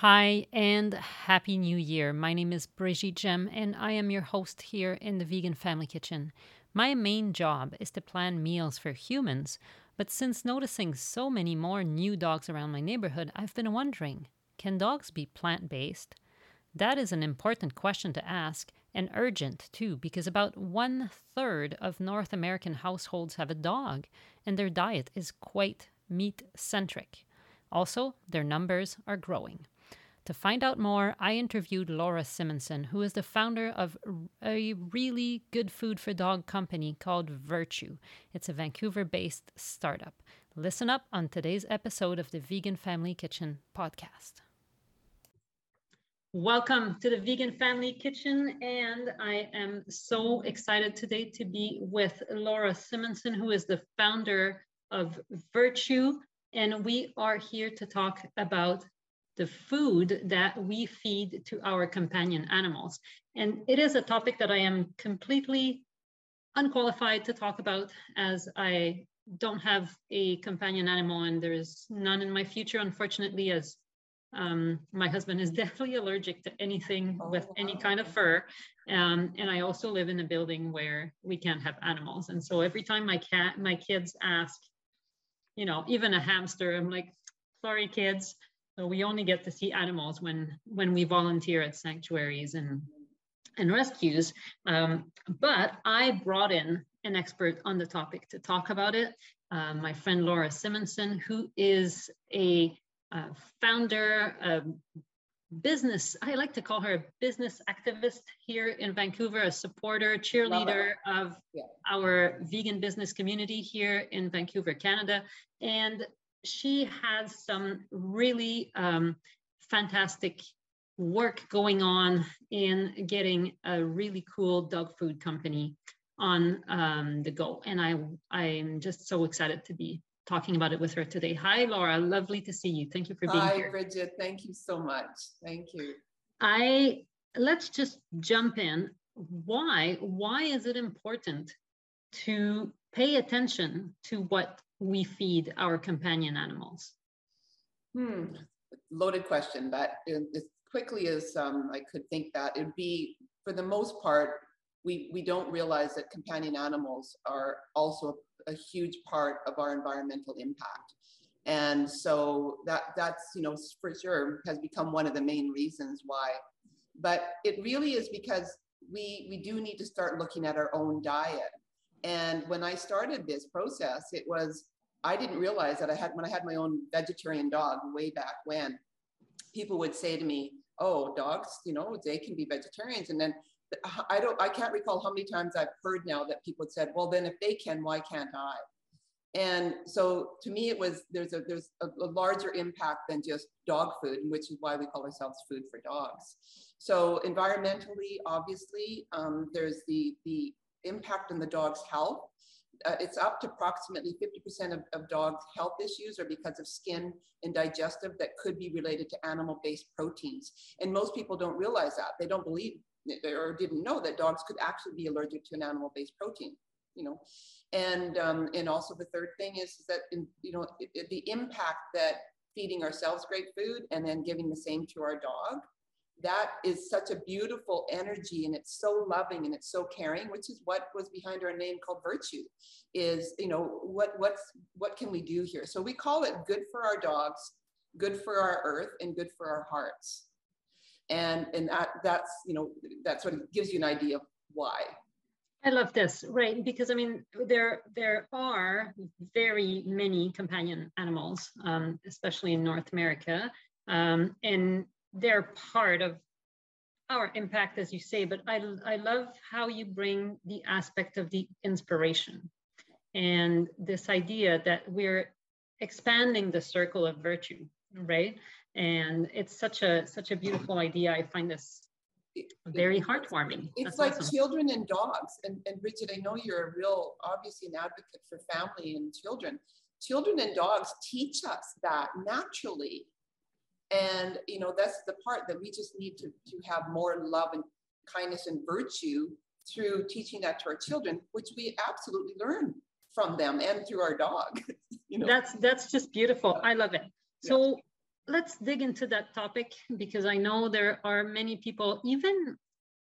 Hi and happy new year. My name is Brigitte Gemme and I am your host here in the Vegan Family Kitchen. My main job is to plan meals for humans, but since noticing so many more new dogs around my neighborhood, I've been wondering can dogs be plant based? That is an important question to ask and urgent too, because about one third of North American households have a dog and their diet is quite meat centric. Also, their numbers are growing. To find out more, I interviewed Laura Simonson, who is the founder of a really good food for dog company called Virtue. It's a Vancouver based startup. Listen up on today's episode of the Vegan Family Kitchen podcast. Welcome to the Vegan Family Kitchen, and I am so excited today to be with Laura Simonson, who is the founder of Virtue. And we are here to talk about the food that we feed to our companion animals. And it is a topic that I am completely unqualified to talk about as I don't have a companion animal and there's none in my future, unfortunately, as um, my husband is definitely allergic to anything with any kind of fur. Um, and I also live in a building where we can't have animals. And so every time my cat, my kids ask, you know, even a hamster, I'm like, sorry, kids, so we only get to see animals when when we volunteer at sanctuaries and and rescues. Um, but I brought in an expert on the topic to talk about it. Uh, my friend Laura Simonson, who is a uh, founder, a business, I like to call her a business activist here in Vancouver, a supporter, cheerleader of yeah. our vegan business community here in Vancouver, Canada. And she has some really um, fantastic work going on in getting a really cool dog food company on um, the go. And I, I'm just so excited to be talking about it with her today. Hi, Laura. Lovely to see you. Thank you for being Hi, here. Hi, Bridget. Thank you so much. Thank you. I let's just jump in. Why? Why is it important to pay attention to what we feed our companion animals? Hmm, loaded question. But as quickly as um, I could think that, it'd be, for the most part, we, we don't realize that companion animals are also a, a huge part of our environmental impact. And so that that's, you know, for sure has become one of the main reasons why. But it really is because we, we do need to start looking at our own diet and when I started this process, it was, I didn't realize that I had, when I had my own vegetarian dog way back when, people would say to me, oh, dogs, you know, they can be vegetarians. And then I don't, I can't recall how many times I've heard now that people said, well, then if they can, why can't I? And so to me, it was, there's a, there's a, a larger impact than just dog food, which is why we call ourselves food for dogs. So environmentally, obviously, um, there's the, the impact on the dog's health. Uh, it's up to approximately 50% of, of dogs' health issues are because of skin and digestive that could be related to animal-based proteins. And most people don't realize that. They don't believe or didn't know that dogs could actually be allergic to an animal-based protein, you know. And, um, and also the third thing is, is that, in, you know, it, it, the impact that feeding ourselves great food and then giving the same to our dog that is such a beautiful energy and it's so loving and it's so caring which is what was behind our name called virtue is you know what what's what can we do here? So we call it good for our dogs good for our earth and good for our hearts. And and that that's you know that sort of gives you an idea of why. I love this, right? Because I mean, there there are very many companion animals, um, especially in North America, um, and they're part of our impact, as you say, but I, I love how you bring the aspect of the inspiration and this idea that we're expanding the circle of virtue, right? And it's such a such a beautiful idea. I find this very heartwarming. It's That's like awesome. children and dogs. And, and Bridget, I know you're a real, obviously an advocate for family and children. Children and dogs teach us that naturally and, you know, that's the part that we just need to, to have more love and kindness and virtue through teaching that to our children, which we absolutely learn from them and through our dog. you know? That's, that's just beautiful. I love it. So let's dig into that topic because I know there are many people, even,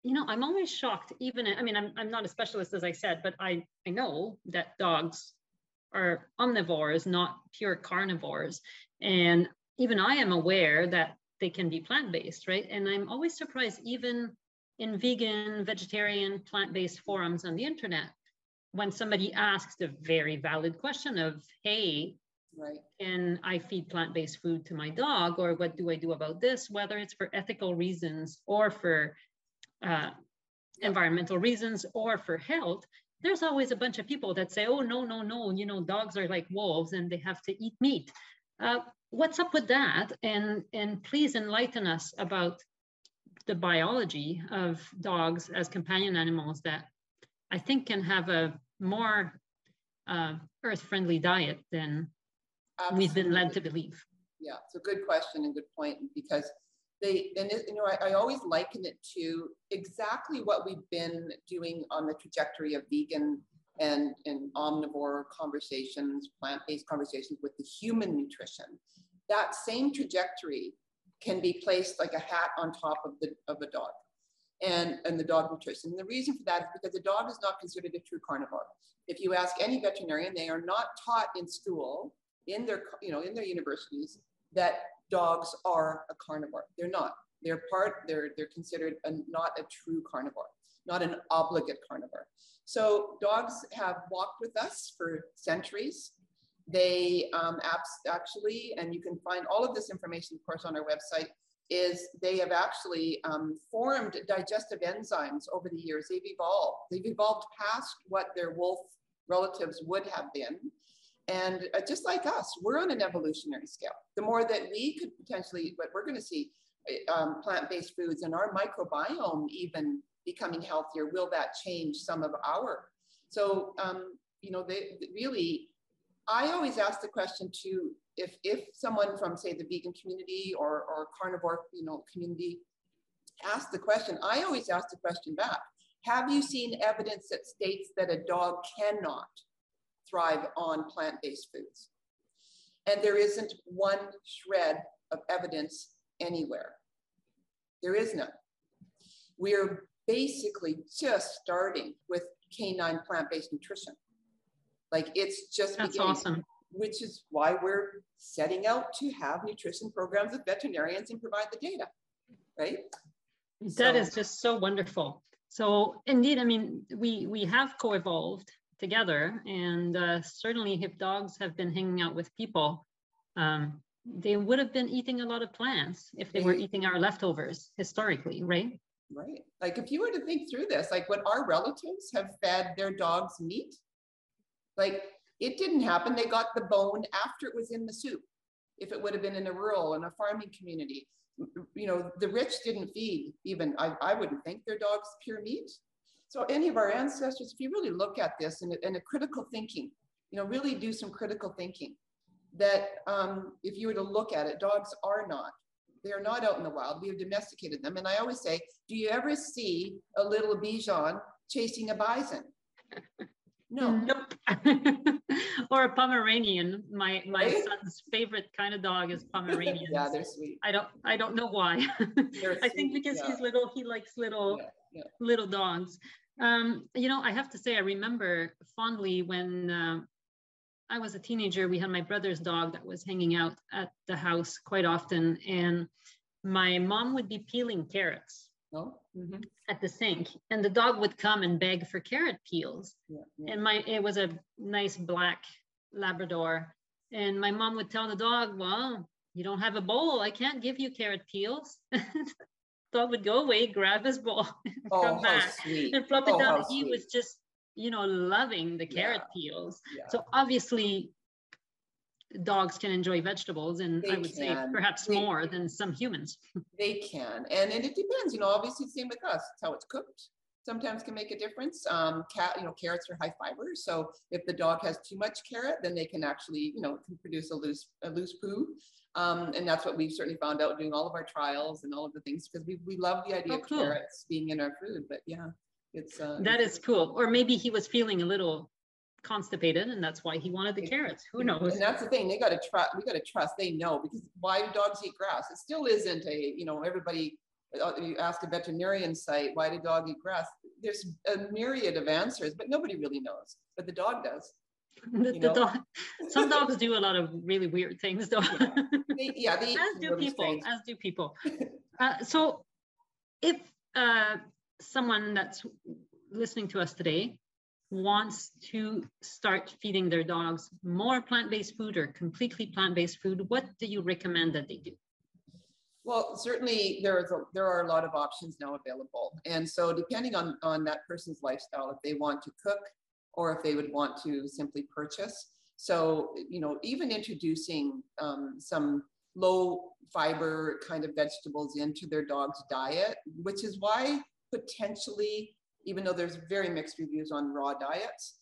you know, I'm always shocked, even, I mean, I'm, I'm not a specialist, as I said, but I, I know that dogs are omnivores, not pure carnivores. And even I am aware that they can be plant-based, right? And I'm always surprised, even in vegan, vegetarian, plant-based forums on the internet, when somebody asks the very valid question of, hey, Right. can I feed plant-based food to my dog, or what do I do about this? Whether it's for ethical reasons or for uh, environmental reasons or for health, there's always a bunch of people that say, "Oh no, no, no! You know, dogs are like wolves and they have to eat meat." Uh, what's up with that? And and please enlighten us about the biology of dogs as companion animals that I think can have a more uh, earth-friendly diet than we've been led to believe. Yeah, it's a good question and good point because they, and it, you know, I, I, always liken it to exactly what we've been doing on the trajectory of vegan and, and omnivore conversations, plant-based conversations with the human nutrition. That same trajectory can be placed like a hat on top of the of a dog and, and the dog nutrition. And the reason for that is because the dog is not considered a true carnivore. If you ask any veterinarian, they are not taught in school in their, you know, in their universities that dogs are a carnivore. They're not. They're part, they're, they're considered a, not a true carnivore, not an obligate carnivore. So dogs have walked with us for centuries. They um, actually, and you can find all of this information, of course, on our website, is they have actually um, formed digestive enzymes over the years. They've evolved. They've evolved past what their wolf relatives would have been. And uh, just like us, we're on an evolutionary scale. The more that we could potentially, what we're going to see, uh, um, plant-based foods and our microbiome even becoming healthier, will that change some of our? So, um, you know, they really, I always ask the question too, if, if someone from say the vegan community or, or carnivore, you know, community ask the question, I always ask the question back, have you seen evidence that states that a dog cannot thrive on plant-based foods. And there isn't one shred of evidence anywhere. There is none. We're basically just starting with canine plant-based nutrition. Like it's just That's beginning, awesome. Which is why we're setting out to have nutrition programs with veterinarians and provide the data, right? That so, is just so wonderful. So indeed, I mean, we we have co-evolved together. And uh, certainly, if dogs have been hanging out with people, um, they would have been eating a lot of plants if they were eating our leftovers historically, right? Right. Like if you were to think through this, like what our relatives have fed their dogs meat, like it didn't happen. They got the bone after it was in the soup. If it would have been in a rural and a farming community, you know, the rich didn't feed even, I, I wouldn't think their dogs pure meat. So any of our ancestors, if you really look at this in a, in a critical thinking, you know, really do some critical thinking, that um, if you were to look at it, dogs are not. They are not out in the wild. We have domesticated them. And I always say, do you ever see a little Bichon chasing a bison? No. Nope. or a Pomeranian. My my right? son's favorite kind of dog is Pomeranian. yeah, they're sweet. I don't I don't know why. I think because yeah. he's little, he likes little yeah, yeah. little dogs. Um, you know, I have to say, I remember fondly when uh, I was a teenager, we had my brother's dog that was hanging out at the house quite often. And my mom would be peeling carrots oh, mm-hmm. at the sink, and the dog would come and beg for carrot peels. Yeah, yeah. And my it was a nice black Labrador. And my mom would tell the dog, Well, you don't have a bowl. I can't give you carrot peels. dog would go away, grab his bowl, oh, come back sweet. and flop it oh, down. He was just, you know, loving the carrot yeah. peels. Yeah. So obviously, dogs can enjoy vegetables, and they I would can. say perhaps they, more than some humans. They can, and, and it depends. You know, obviously, same with us. It's how it's cooked. Sometimes can make a difference. Um, cat, you know, carrots are high fiber, so if the dog has too much carrot, then they can actually, you know, can produce a loose a loose poo. Um, and that's what we've certainly found out doing all of our trials and all of the things because we, we love the idea oh, of carrots being in our food. But yeah, it's uh, that is cool. Or maybe he was feeling a little constipated and that's why he wanted the carrots. Who knows? and that's the thing they got to trust we got to trust they know because why do dogs eat grass? It still isn't a you know everybody uh, you ask a veterinarian site why do dog eat grass? There's a myriad of answers but nobody really knows but the dog does the, the dog, some dogs do a lot of really weird things though. Yeah, they, yeah they as do people strange. as do people. Uh, so if uh, someone that's listening to us today wants to start feeding their dogs more plant-based food or completely plant-based food, what do you recommend that they do? Well, certainly there is a, there are a lot of options now available, and so depending on on that person's lifestyle, if they want to cook or if they would want to simply purchase. So you know, even introducing um, some low fiber kind of vegetables into their dog's diet, which is why potentially even though there's very mixed reviews on raw diets.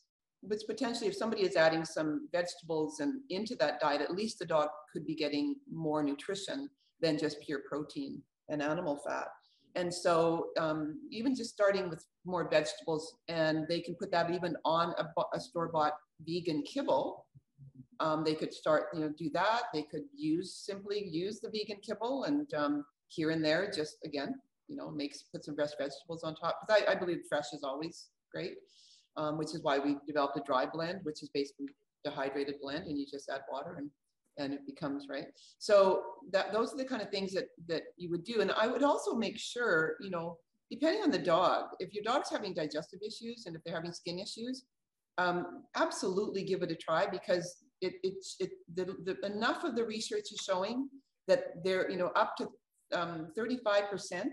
But potentially, if somebody is adding some vegetables and into that diet, at least the dog could be getting more nutrition than just pure protein and animal fat. And so, um, even just starting with more vegetables, and they can put that even on a, a store-bought vegan kibble. Um, they could start, you know, do that. They could use simply use the vegan kibble, and um, here and there, just again, you know, makes put some fresh vegetables on top. Because I, I believe fresh is always great, um, which is why we developed a dry blend, which is basically dehydrated blend, and you just add water and and it becomes right. So that those are the kind of things that that you would do. And I would also make sure, you know, depending on the dog, if your dog's having digestive issues and if they're having skin issues, um, absolutely give it a try because it, it's it, the, the, enough of the research is showing that they're, you know, up to um, 35%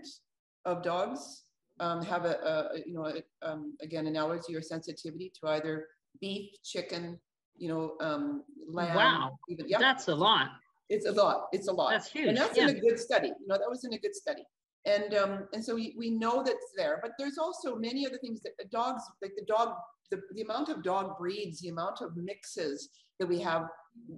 of dogs um, have a, a, you know, a, um, again, an allergy or sensitivity to either beef, chicken, you know, um, lamb. Wow, even, that's a lot. It's a lot. It's a lot. That's huge. And that's yeah. in a good study. You know, that was in a good study. And um, and so we, we know that's there. But there's also many other things that dogs, like the dog, the, the amount of dog breeds, the amount of mixes that we have,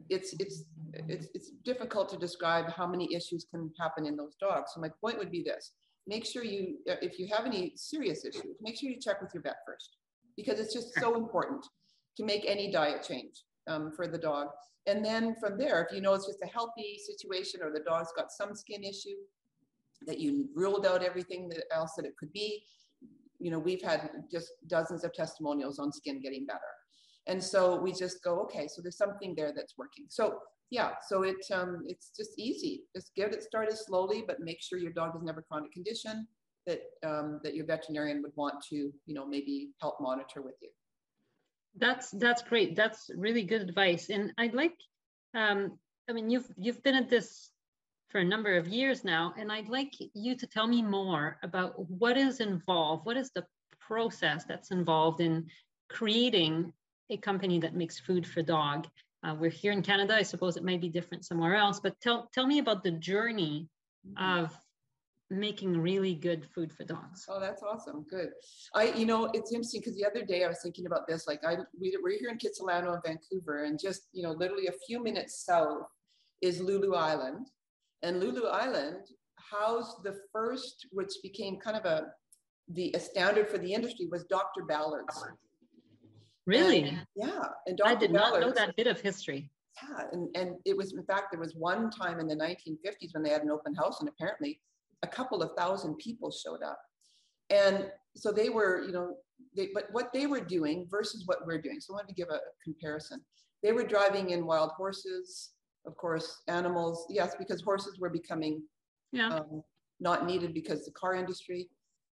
it's it's it's it's difficult to describe how many issues can happen in those dogs. So my point would be this: make sure you, uh, if you have any serious issues, make sure you check with your vet first because it's just so important to make any diet change um, for the dog. And then from there, if you know it's just a healthy situation or the dog's got some skin issue, that you ruled out everything that else that it could be, you know, we've had just dozens of testimonials on skin getting better. And so we just go, okay, so there's something there that's working. So yeah, so it um, it's just easy. Just get it started slowly, but make sure your dog have a chronic condition that um, that your veterinarian would want to, you know, maybe help monitor with you. That's that's great. That's really good advice. And I'd like, um, I mean, you've you've been at this for a number of years now, and I'd like you to tell me more about what is involved. What is the process that's involved in creating a company that makes food for dog uh, we're here in Canada. I suppose it might be different somewhere else, but tell tell me about the journey mm-hmm. of making really good food for dogs. Oh, that's awesome. Good. I, you know, it's interesting because the other day I was thinking about this. Like, I we, we're here in Kitsilano in Vancouver, and just you know, literally a few minutes south is Lulu Island, and Lulu Island housed the first, which became kind of a the a standard for the industry was Dr. Ballard's. Really? And, yeah. And Dr. I did not know that bit of history. Yeah. And, and it was, in fact, there was one time in the 1950s when they had an open house, and apparently a couple of thousand people showed up. And so they were, you know, they, but what they were doing versus what we're doing. So I wanted to give a comparison. They were driving in wild horses, of course, animals. Yes, because horses were becoming yeah. um, not needed because the car industry.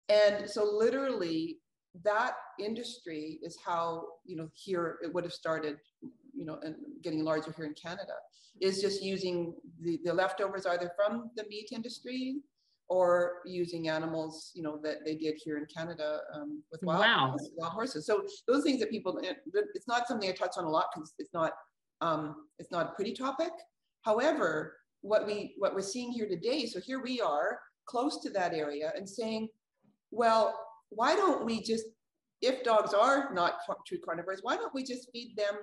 And so literally that industry is how you know here it would have started you know and getting larger here in canada is just using the, the leftovers either from the meat industry or using animals you know that they did here in canada um, with wild, wow. horses, wild horses so those things that people it's not something i touch on a lot because it's not um, it's not a pretty topic however what we what we're seeing here today so here we are close to that area and saying well why don't we just, if dogs are not true carnivores, why don't we just feed them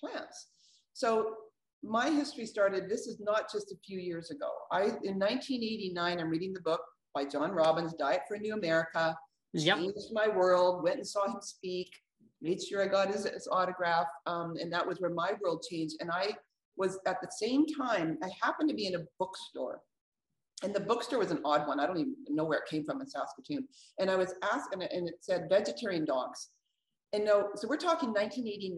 plants? So my history started, this is not just a few years ago. I, in 1989, I'm reading the book by John Robbins, Diet for a New America, yep. changed my world, went and saw him speak. made sure I got his, his autograph. Um, and that was where my world changed. And I was at the same time, I happened to be in a bookstore. And the bookstore was an odd one. I don't even know where it came from in Saskatoon. And I was asking, and it said vegetarian dogs. And no, so we're talking 1989,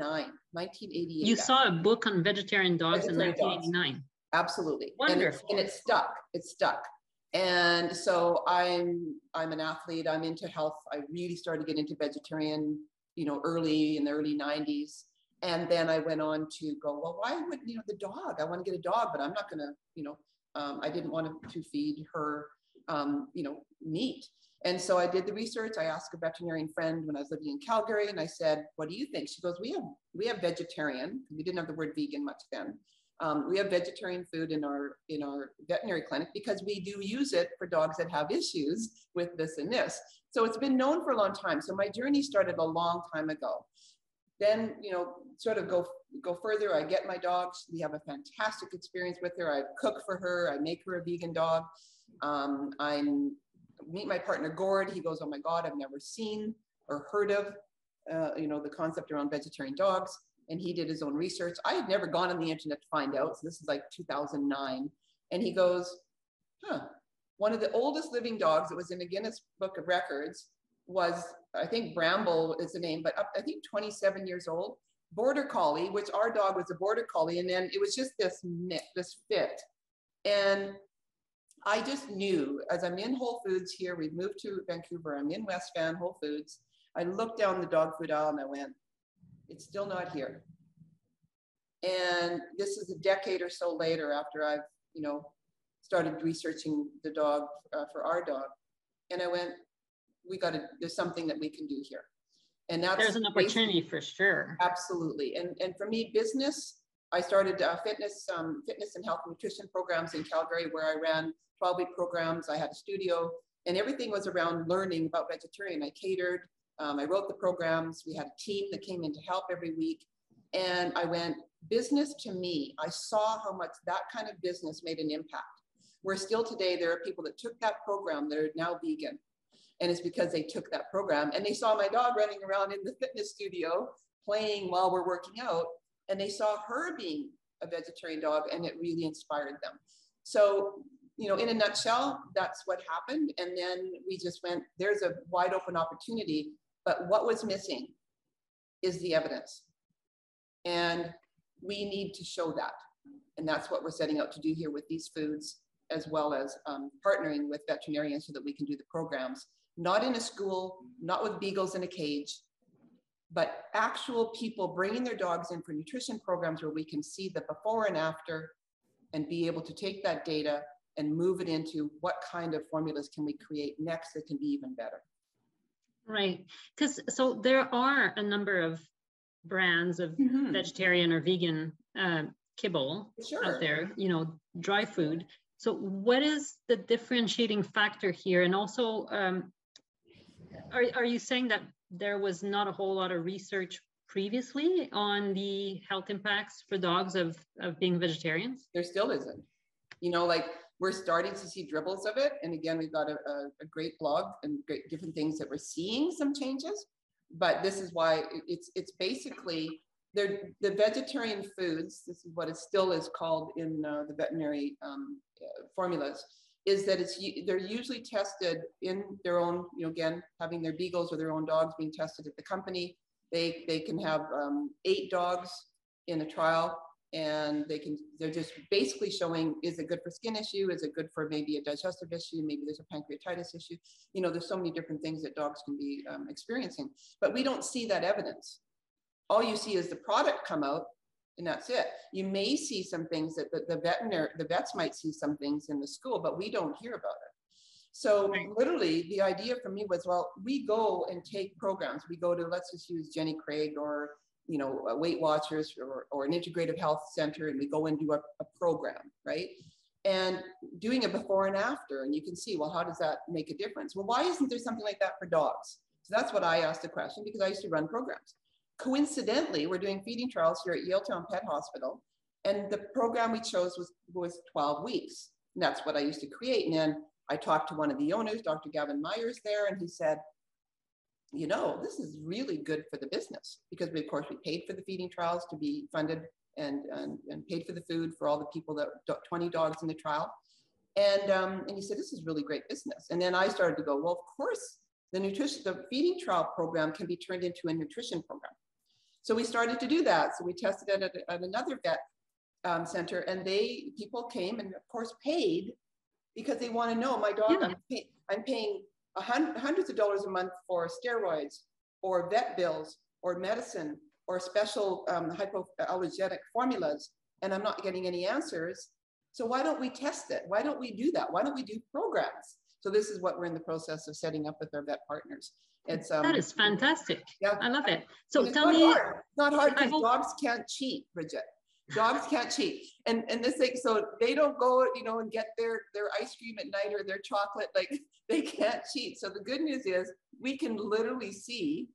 1988. You saw a book on vegetarian dogs vegetarian in 1989. Dogs. Absolutely. Wonderful. And it, and it stuck. It stuck. And so I'm I'm an athlete. I'm into health. I really started getting into vegetarian, you know, early in the early 90s. And then I went on to go, well, why would you know the dog? I want to get a dog, but I'm not going to, you know, um, I didn't want to feed her, um, you know, meat. And so I did the research. I asked a veterinarian friend when I was living in Calgary, and I said, "What do you think?" She goes, "We have we have vegetarian. We didn't have the word vegan much then. Um, we have vegetarian food in our in our veterinary clinic because we do use it for dogs that have issues with this and this. So it's been known for a long time. So my journey started a long time ago. Then you know, sort of go go further. I get my dogs. We have a fantastic experience with her. I cook for her. I make her a vegan dog. Um, I'm meet my partner Gord. He goes, "Oh my God, I've never seen or heard of, uh, you know, the concept around vegetarian dogs." And he did his own research. I had never gone on the internet to find out. So this is like 2009. And he goes, "Huh." One of the oldest living dogs that was in the Guinness Book of Records was, I think Bramble is the name, but up, I think 27 years old. Border Collie, which our dog was a Border Collie, and then it was just this this fit. And I just knew as I'm in Whole Foods here, we've moved to Vancouver, I'm in West Van Whole Foods. I looked down the dog food aisle and I went, it's still not here. And this is a decade or so later after I've, you know, started researching the dog uh, for our dog. And I went, we got to, there's something that we can do here. And that's there's an opportunity for sure. Absolutely. And, and for me, business, I started uh, fitness, um, fitness and health nutrition programs in Calgary where I ran 12 week programs. I had a studio and everything was around learning about vegetarian. I catered, um, I wrote the programs. We had a team that came in to help every week. And I went, business to me, I saw how much that kind of business made an impact. Where still today, there are people that took that program that are now vegan. And it's because they took that program and they saw my dog running around in the fitness studio playing while we're working out. And they saw her being a vegetarian dog and it really inspired them. So you know, in a nutshell, that's what happened. And then we just went, there's a wide open opportunity. But what was missing is the evidence. And we need to show that. And that's what we're setting out to do here with these foods, as well as um, partnering with veterinarians so that we can do the programs, not in a school, not with beagles in a cage, but actual people bringing their dogs in for nutrition programs where we can see the before and after and be able to take that data and move it into what kind of formulas can we create next that can be even better. Right. Because so there are a number of brands of mm-hmm. vegetarian or vegan uh, kibble sure. out there, you know, dry food. So, what is the differentiating factor here? And also, um, are, are you saying that there was not a whole lot of research previously on the health impacts for dogs of, of being vegetarians? There still isn't. You know, like we're starting to see dribbles of it. And again, we've got a, a, a great blog and great different things that we're seeing some changes. But this is why it's it's basically the vegetarian foods. This is what it still is called in uh, the veterinary um, uh, formulas. Is that it's they're usually tested in their own, you know, again having their beagles or their own dogs being tested at the company. They they can have um, eight dogs in a trial and they can they're just basically showing is it good for skin issue? Is it good for maybe a digestive issue? Maybe there's a pancreatitis issue. You know there's so many different things that dogs can be um, experiencing. But we don't see that evidence. All you see is the product come out and that's it you may see some things that the, the veterinary the vets might see some things in the school but we don't hear about it so literally the idea for me was well we go and take programs we go to let's just use jenny craig or you know, Weight Watchers or, or an integrative health center, and we go and do a, a program, right? And doing a before and after, and you can see, well, how does that make a difference? Well, why isn't there something like that for dogs? So that's what I asked the question because I used to run programs. Coincidentally, we're doing feeding trials here at Yaletown Pet Hospital, and the program we chose was, was 12 weeks. And that's what I used to create. And then I talked to one of the owners, Dr. Gavin Myers there, and he said, you know, this is really good for the business because we, of course, we paid for the feeding trials to be funded and, and, and paid for the food for all the people that 20 dogs in the trial. And, um, and he said, this is really great business. And then I started to go, well, of course, the nutrition, the feeding trial program can be turned into a nutrition program. So we started to do that. So we tested it at, at another vet um, center and they, people came and of course paid because they want to know my dog, yeah. I'm, pay, I'm paying hundreds of dollars a month for steroids or vet bills or medicine or special um, hypoallergenic formulas, and I'm not getting any answers. So why don't we test it? Why don't we do that? Why don't we do programs? So this is what we're in the process of setting up with our vet partners. It's um, that is fantastic. Yeah, I love it. So it's tell me, hard. it's not hard because dogs can't cheat, Bridget. Dogs can't cheat, and and this thing. So they don't go, you know, and get their their ice cream at night or their chocolate. Like they can't cheat. So the good news is we can literally see,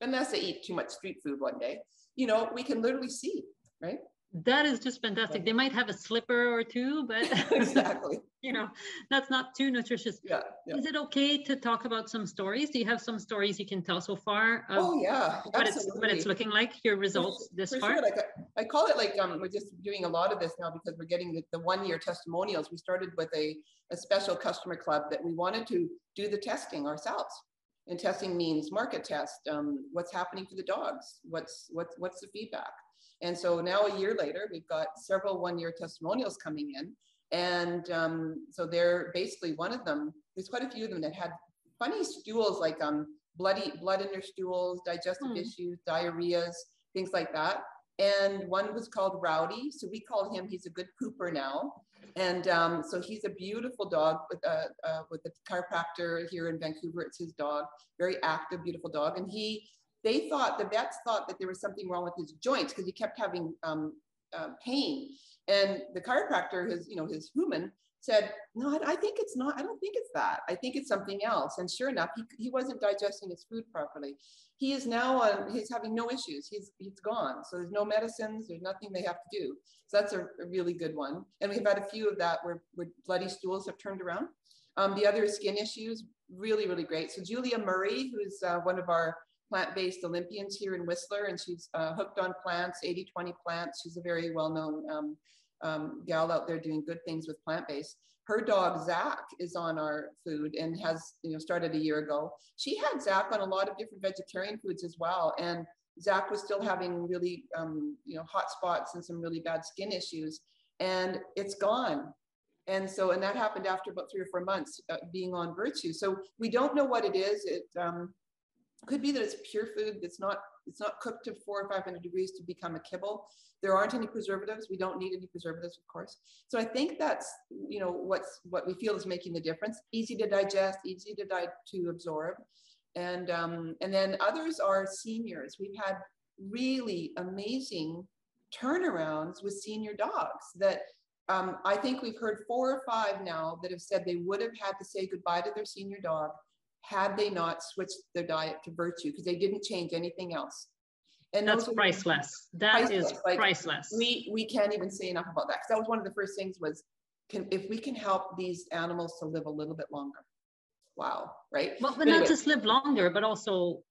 unless they eat too much street food one day, you know, we can literally see, right? That is just fantastic. They might have a slipper or two, but exactly, you know, that's not too nutritious. Yeah, yeah, Is it okay to talk about some stories? Do you have some stories you can tell so far? oh yeah, what it's what it's looking like your results for, this for far. Sure. Like I, I, call it like um we're just doing a lot of this now because we're getting the, the one year testimonials. We started with a a special customer club that we wanted to do the testing ourselves. And testing means market test. Um, what's happening for the dogs? What's what's what's the feedback? And so now a year later, we've got several one-year testimonials coming in. And um, so they're basically one of them, there's quite a few of them that had funny stools like um, bloody blood in their stools, digestive hmm. issues, diarrheas, things like that. And one was called Rowdy. So we called him, he's a good pooper now. And um, so he's a beautiful dog with a, uh, with a chiropractor here in Vancouver. It's his dog, very active, beautiful dog. And he they thought, the vets thought that there was something wrong with his joints because he kept having um, uh, pain. And the chiropractor, his, you know, his human said, no, I, I, think it's not, I don't think it's that. I think it's something else. And sure enough, he, he wasn't digesting his food properly. He is now on, he's having no issues. He's, he's gone. So there's no medicines, there's nothing they have to do. So that's a, a really good one. And we've had a few of that where, where bloody stools have turned around. Um, the other skin issues, really, really great. So Julia Murray, who's uh, one of our plant-based Olympians here in Whistler, and she's uh, hooked on plants, 80-20 plants. She's a very well-known um, um, gal out there doing good things with plant-based. Her dog Zach is on our food and has you know started a year ago. She had Zach on a lot of different vegetarian foods as well, and Zach was still having really um, you know hot spots and some really bad skin issues, and it's gone. And so, and that happened after about three or four months uh, being on Virtue. So we don't know what it is. It um, could be that it's pure food that's not it's not cooked to four or 500 degrees to become a kibble. There aren't any preservatives. We don't need any preservatives, of course. So I think that's, you know, what's what we feel is making the difference. Easy to digest, easy to di to absorb. And, um, and then others are seniors. We've had really amazing turnarounds with senior dogs that um, I think we've heard four or five now that have said they would have had to say goodbye to their senior dog had they not switched their diet to virtue because they didn't change anything else. And that's priceless. That priceless. is like, priceless. We we can't even say enough about that because that was one of the first things was can if we can help these animals to live a little bit longer. Wow, right? Well, but, but not just live longer, but also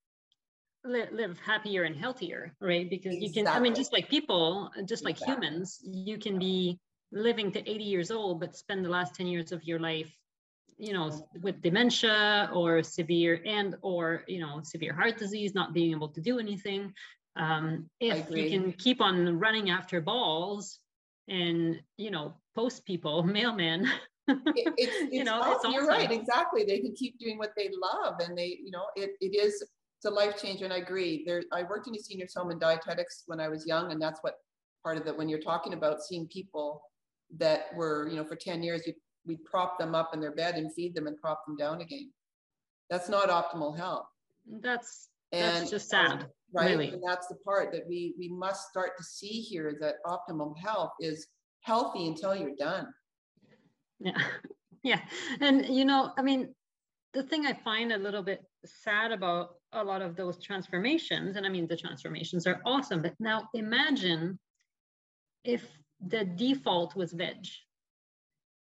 live, live happier and healthier, right? Because exactly. you can, I mean, just like people, just like exactly. humans, you can be living to 80 years old, but spend the last 10 years of your life you know with dementia or severe and or you know severe heart disease not being able to do anything um, if you can keep on running after balls and you know post people mailmen it, it's, it's you know it's you're right exactly they can keep doing what they love and they you know it, it is it's a life change and i agree there i worked in a seniors home in dietetics when i was young and that's what part of it when you're talking about seeing people that were you know for 10 years you we prop them up in their bed and feed them and prop them down again. That's not optimal health. That's and, that's just sad. Right. Really. And that's the part that we we must start to see here that optimum health is healthy until you're done. Yeah. Yeah. And you know, I mean, the thing I find a little bit sad about a lot of those transformations, and I mean the transformations are awesome, but now imagine if the default was veg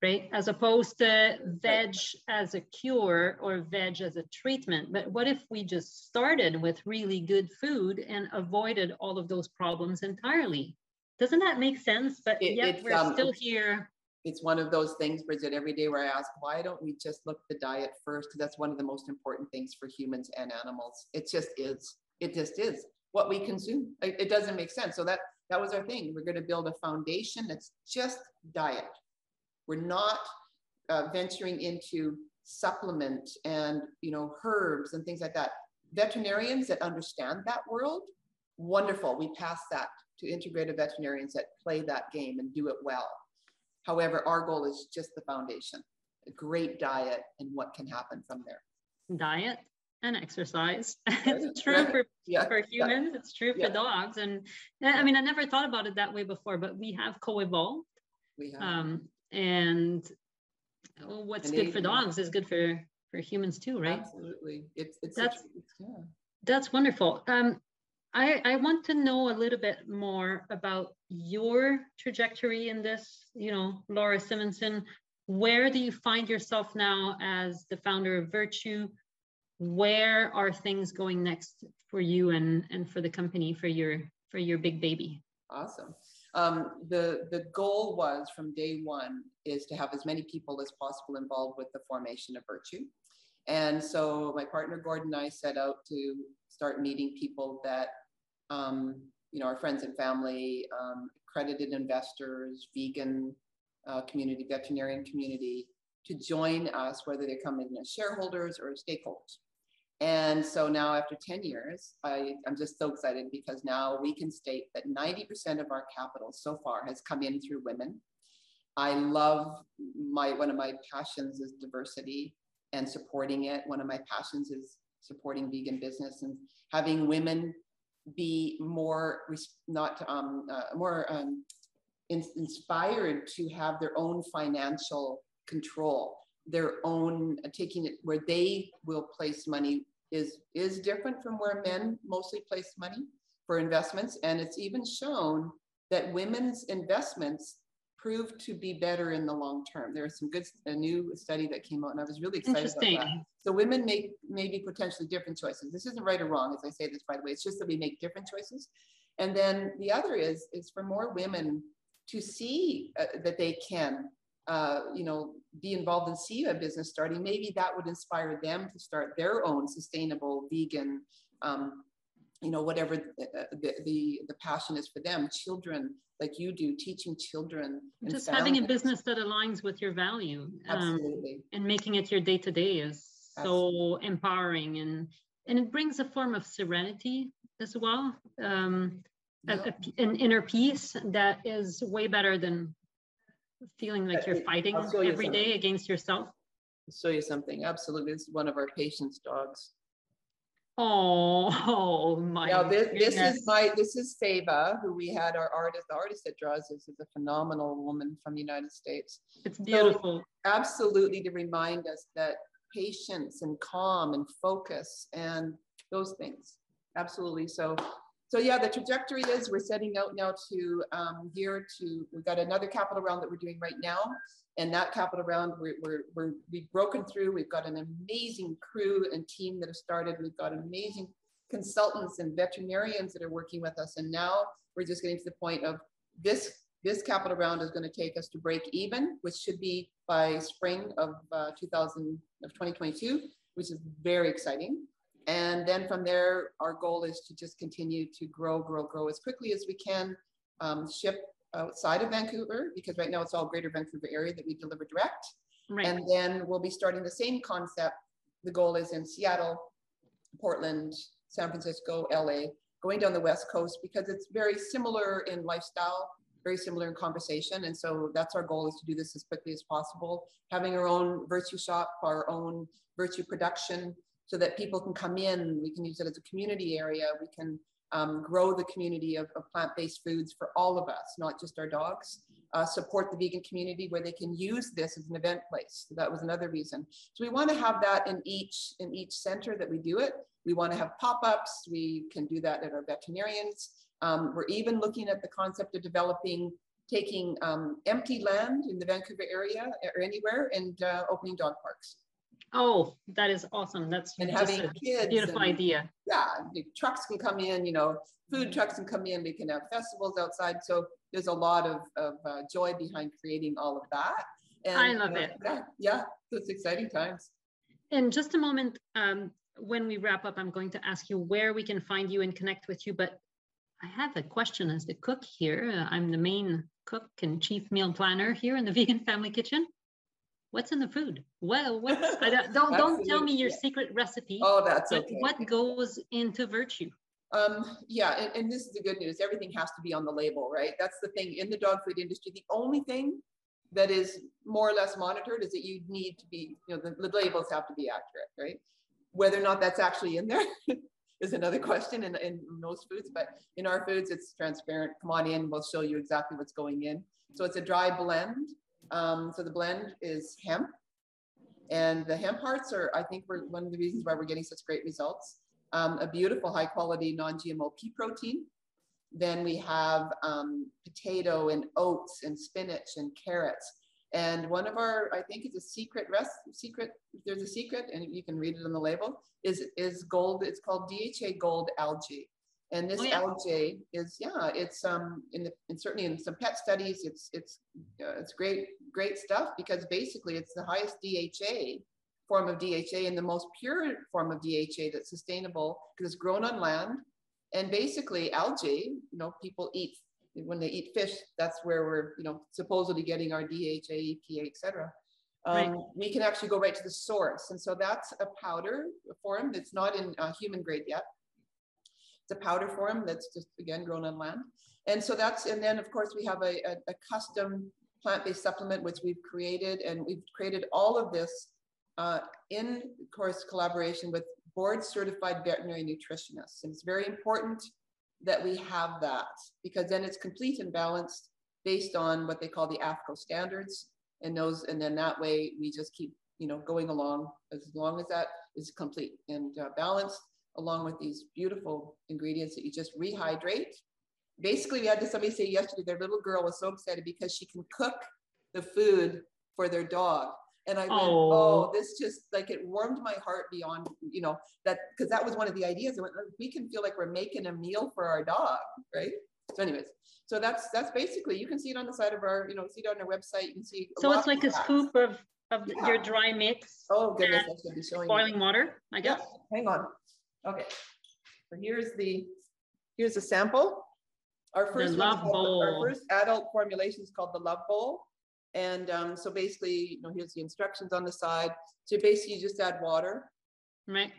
right? As opposed to veg as a cure or veg as a treatment. But what if we just started with really good food and avoided all of those problems entirely? Doesn't that make sense? But It- yet we're um, still here. It's one of those things, Bridget, every day where I ask, why don't we just look at the diet first? Because that's one of the most important things for humans and animals. It just is. It just is what we consume. It, it doesn't make sense. So that that was our thing. We're going to build a foundation that's just diet. We're not uh, venturing into supplement and you know herbs and things like that. Veterinarians that understand that world, wonderful. We pass that to integrative veterinarians that play that game and do it well. However, our goal is just the foundation, a great diet and what can happen from there. diet and exercise. It's true for, Yeah, for humans, it's true Yeah. for dogs. And I mean, I never thought about it that way before, but we have co-evolved. we have. Um, and what's good for dogs is good for for humans too, right? Absolutely. It's, it's, That's- it's- yeah. That's wonderful. Um, I, I want to know a little bit more about your trajectory in this, you know, Laura Simonson. Where do you find yourself now as the founder of Virtue? Where are things going next for you and, and for the company for your for your big baby? Awesome. Um, the, the goal was from day one is to have as many people as possible involved with the formation of Virtue. And so my partner Gordon and I set out to start meeting people that, um, you know, our friends and family, um, accredited investors, vegan uh, community, veterinarian community, to join us, whether they come in as shareholders or stakeholders. And so now after 10 years, I, I'm just so excited because now we can state that 90% of our capital so far has come in through women. I love my, one of my passions is diversity and supporting it. One of my passions is supporting vegan business and having women be more, not, um, uh, more um, in- inspired to have their own financial control their own uh, taking it where they will place money is is different from where men mostly place money for investments. And it's even shown that women's investments prove to be better in the long term. There's some good a new study that came out and i was really excited about that. Interesting. so women make maybe potentially different choices. This isn't right or wrong as i say this by the way. It's just that we make different choices. And then the other is is for more women to see uh, that they can uh, you know, be involved and see a business starting, maybe that would inspire them to start their own sustainable vegan, um, you know, whatever the, the, the, the passion is for them. Children, like you do, teaching children. Just having a business that aligns with your value. Um, Absolutely. and making it your day to day is so Absolutely. empowering and and it brings a form of serenity as well um a- Yeah. a an inner peace that is way better than feeling like you're fighting I'll show you every day against yourself I'll show you something. Absolutely. This is one of our patients' dogs. oh, oh my Now, this, this is my, this is Fava, who we had our artist, the artist that draws this is a phenomenal woman from the United States. it's beautiful absolutely to remind us that patience and calm and focus and those things. Absolutely. So, so yeah, the trajectory is we're setting out now to um, here to we've got another capital round that we're doing right now, and that capital round we're, we're, we're we've broken through. We've got an amazing crew and team that have started. We've got amazing consultants and veterinarians that are working with us, and now we're just getting to the point of this this capital round is going to take us to break even, which should be by spring of uh, 2000 of 2022, which is very exciting. And then from there, our goal is to just continue to grow, grow, grow as quickly as we can. Um, ship outside of Vancouver because right now it's all Greater Vancouver area that we deliver direct. right And then we'll be starting the same concept. The goal is in Seattle, Portland, San Francisco, LA, going down the West Coast because it's very similar in lifestyle, very similar in conversation. And so that's our goal is to do this as quickly as possible, having our own virtue shop, our own virtue production, so that people can come in. We can use it as a community area. We can um, grow the community of, of plant-based foods for all of us, not just our dogs. Uh, support the vegan community where they can use this as an event place. So that was another reason. So we want to have that in each in each center that we do it. We want to have pop-ups. We can do that at our veterinarians. Um, we're even looking at the concept of developing taking um, empty land in the Vancouver area or anywhere and uh, opening dog parks. Oh, that is awesome. That's and just having a kids. beautiful and, idea. Yeah, trucks can come in, you know, food trucks can come in. We can have festivals outside. So there's a lot of, of uh, joy behind creating all of that. And, I love uh, it. Yeah, yeah, it's exciting times. In just a moment, um, when we wrap up, I'm going to ask you where we can find you and connect with you. But I have a question as the cook here. Uh, I'm the main cook and chief meal planner here in the Vegan Family Kitchen. What's in the food? Well, what's, I don't don't, don't tell me your secret recipe. Oh, that's okay. what goes into Virchew? Um, yeah, and, and this is the good news. Everything has to be on the label, right? That's the thing in the dog food industry. The only thing that is more or less monitored is that you need to be, you know, the, the labels have to be accurate, right? Whether or not that's actually in there is another question in, in most foods, but in our foods, it's transparent. Come on in, we'll show you exactly what's going in. So it's a dry blend. Um, so the blend is hemp. And the hemp hearts are, I think, we're one of the reasons why we're getting such great results. Um, a beautiful high quality non-GMO pea protein. Then we have um, potato and oats and spinach and carrots. And one of our, I think it's a secret rest, secret, there's a secret and you can read it on the label, is, is gold, it's called DHA gold algae. And this Oh, yeah. algae is, yeah, it's um, in the, and certainly in some pet studies, it's, it's, uh, it's great, great stuff because basically it's the highest DHA form of DHA and the most pure form of DHA that's sustainable because it's grown on land. And basically algae, you know, people eat, when they eat fish, that's where we're, you know, supposedly getting our DHA, EPA, etc. Um, Right. We can actually go right to the source. And so that's a powder form that's not in uh, human grade yet. A powder form that's just, again, grown on land. And so that's, and then of course we have a, a, a custom plant-based supplement, which we've created and we've created all of this uh, in course collaboration with board certified veterinary nutritionists. And it's very important that we have that because then it's complete and balanced based on what they call the AAFCO standards. And those, and then that way we just keep, you know, going along as long as that is complete and uh, balanced along with these beautiful ingredients that you just rehydrate. Basically, we had to somebody say yesterday, their little girl was so excited because she can cook the food for their dog. And I went, Oh. oh, this just like it warmed my heart beyond, you know, that because that was one of the ideas. I went, oh, we can feel like we're making a meal for our dog, right? So, anyways, so that's that's basically you can see it on the side of our, you know, see it on our website. You can see. So it's like a scoop of, of Yeah. your dry mix, Oh goodness, I should be showing you. boiling water, I Yeah, guess. hang on. Okay. So here's the, here's a sample. Our first, called- our first adult formulation is called the Love Bowl. And um, so basically, you know, here's the instructions on the side. So basically you just add water. Right.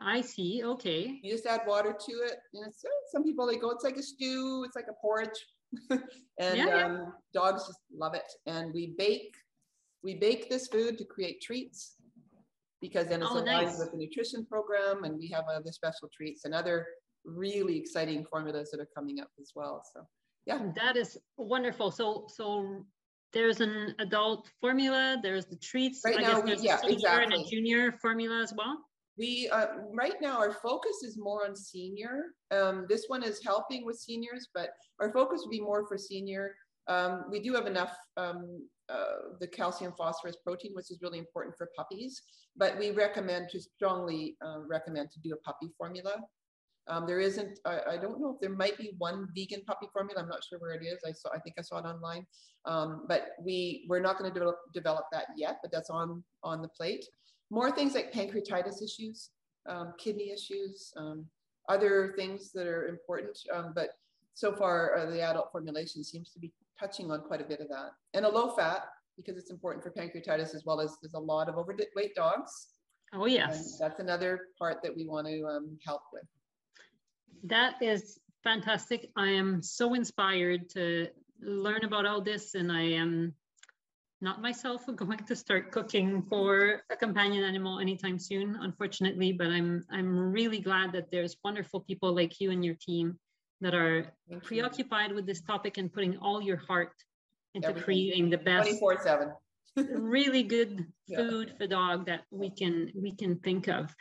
I see. Okay. You just add water to it. And it's, uh, some people, they go, it's like a stew, it's like a porridge. And Yeah, yeah. um, dogs just love it. And we bake, we bake this food to create treats because then it's Oh, aligned nice. with the nutrition program and we have other special treats and other really exciting formulas that are coming up as well. So yeah, That is wonderful. So, so there's an adult formula, there's the treats. Right I now guess we- there's yeah, a senior and a junior formula as well. we, uh, right now our focus is more on senior. Um, this one is helping with seniors, but our focus would be more for senior. Um, we do have enough, um, uh, the calcium phosphorus protein, which is really important for puppies, but we recommend to strongly uh, recommend to do a puppy formula. Um, there isn't, I, I don't know if there might be one vegan puppy formula. I'm not sure where it is. I saw, I think I saw it online. Um, but we, we're not going to develop, develop that yet, but that's on, on the plate. More things like pancreatitis issues, um, kidney issues, um, other things that are important. But so far, uh, the adult formulation seems to be touching on quite a bit of that. And a low fat, because it's important for pancreatitis as well as there's a lot of overweight dogs. Oh, yes. that's another part that we want to um, help with. That is fantastic. I am so inspired to learn about all this, and I am not myself going to start cooking for a companion animal anytime soon, unfortunately. But I'm I'm really glad that there's wonderful people like you and your team that are preoccupied with this topic and putting all your heart into Everything. creating the best 24 7. really good Yeah. food for dog that we can we can think of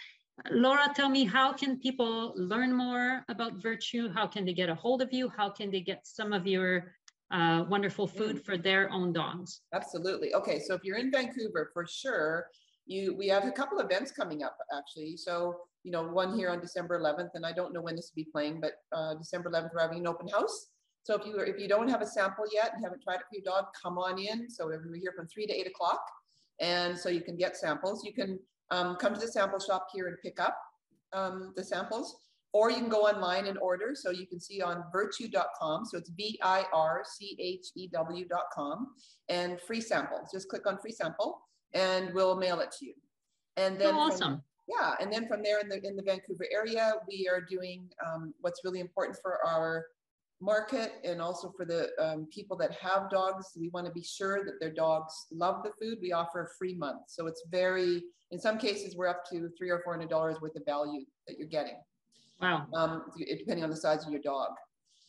Laura, tell me, how can people learn more about Virchew? How can they get a hold of you? How can they get some of your uh, wonderful food mm. for their own dogs? Absolutely. Okay, so if you're in Vancouver, for sure, you we have a couple events coming up actually. So you know, one here on December 11th, and I don't know when this will be playing, but uh, December 11th we're having an open house. So if you if you don't have a sample yet and haven't tried it for your dog, come on in. So we're here from three to eight o'clock, and so you can get samples. You can um, come to the sample shop here and pick up um, the samples, or you can go online and order. So you can see on virchew.com. So it's V I R C H E W.com and free samples. Just click on free sample and we'll mail it to you. And then, oh, awesome. Yeah. And then from there in the, in the Vancouver area, we are doing um, what's really important for our market and also for the um, people that have dogs. We want to be sure that their dogs love the food. We offer a free month. So it's very in some cases we're up to three or four hundred dollars worth of value that you're getting. Wow. Um, depending on the size of your dog.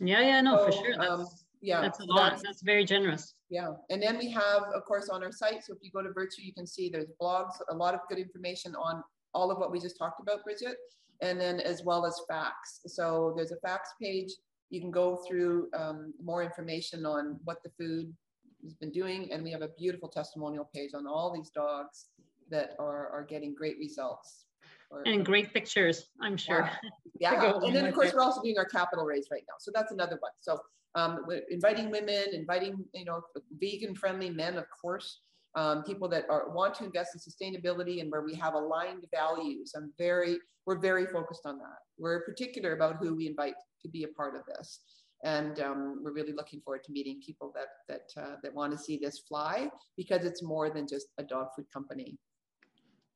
Yeah yeah no so, for sure. That's, um, yeah. that's a lot. that's, that's very generous. Yeah and then we have of course on our site so if you go to Virchew you can see there's blogs a lot of good information on all of what we just talked about Brigitte and then as well as facts so there's a facts page you can go through um, more information on what the food has been doing. And we have a beautiful testimonial page on all these dogs that are, are getting great results. Or, and great pictures, I'm sure. Yeah. yeah. and then of course we're also doing our capital raise right now. So that's another one. So um, inviting women, inviting, you know, vegan friendly men, of course, um, people that are, want to invest in sustainability and where we have aligned values. I'm very, we're very focused on that. We're particular about who we invite to be a part of this. And um, we're really looking forward to meeting people that that uh, that want to see this fly because it's more than just a dog food company.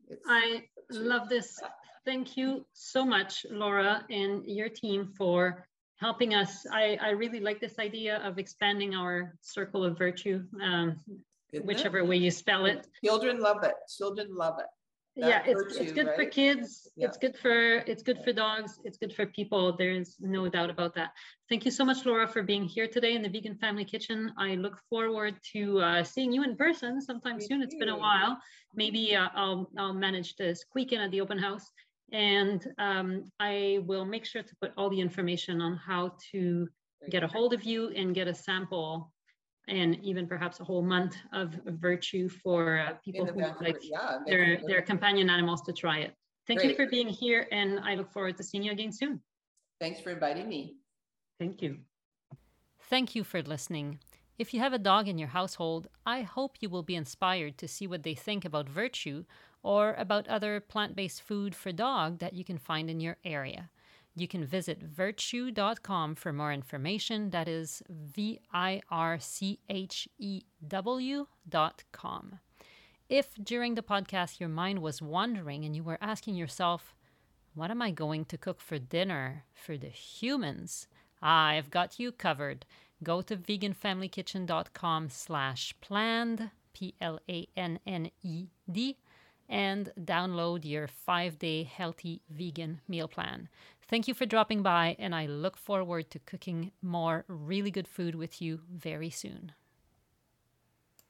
It's, I love this. Thank you so much, Laura, and your team for helping us. I, I really like this idea of expanding our circle of virtue, um, whichever way you spell it. Children love it. Children love it. Yeah it's, it's good right? for kids. Yeah. it's good for it's good for dogs. It's good for people. There's no doubt about that. Thank you so much laura for being here today in the vegan family kitchen. I look forward to uh, seeing you in person sometime Me soon. Too. it's been a while. Maybe uh, i'll i'll manage to squeak in at the open house. And um, i will make sure to put all the information on how to get a hold of you and get a sample and even perhaps a whole month of Virchew for uh, people who like yeah, their, their companion animals to try it. Thank Great. you for being here and I look forward to seeing you again soon. Thanks for inviting me. Thank you. Thank you for listening. If you have a dog in your household, I hope you will be inspired to see what they think about Virchew or about other plant based food for dog that you can find in your area. You can visit virchew.com for more information. That is V I R C H E W.com. If during the podcast your mind was wandering and you were asking yourself, what am I going to cook for dinner for the humans? I've got you covered. Go to veganfamilykitchen.com slash planned, P L A N N E D, and download your five day healthy vegan meal plan. Thank you for dropping by, and I look forward to cooking more really good food with you very soon.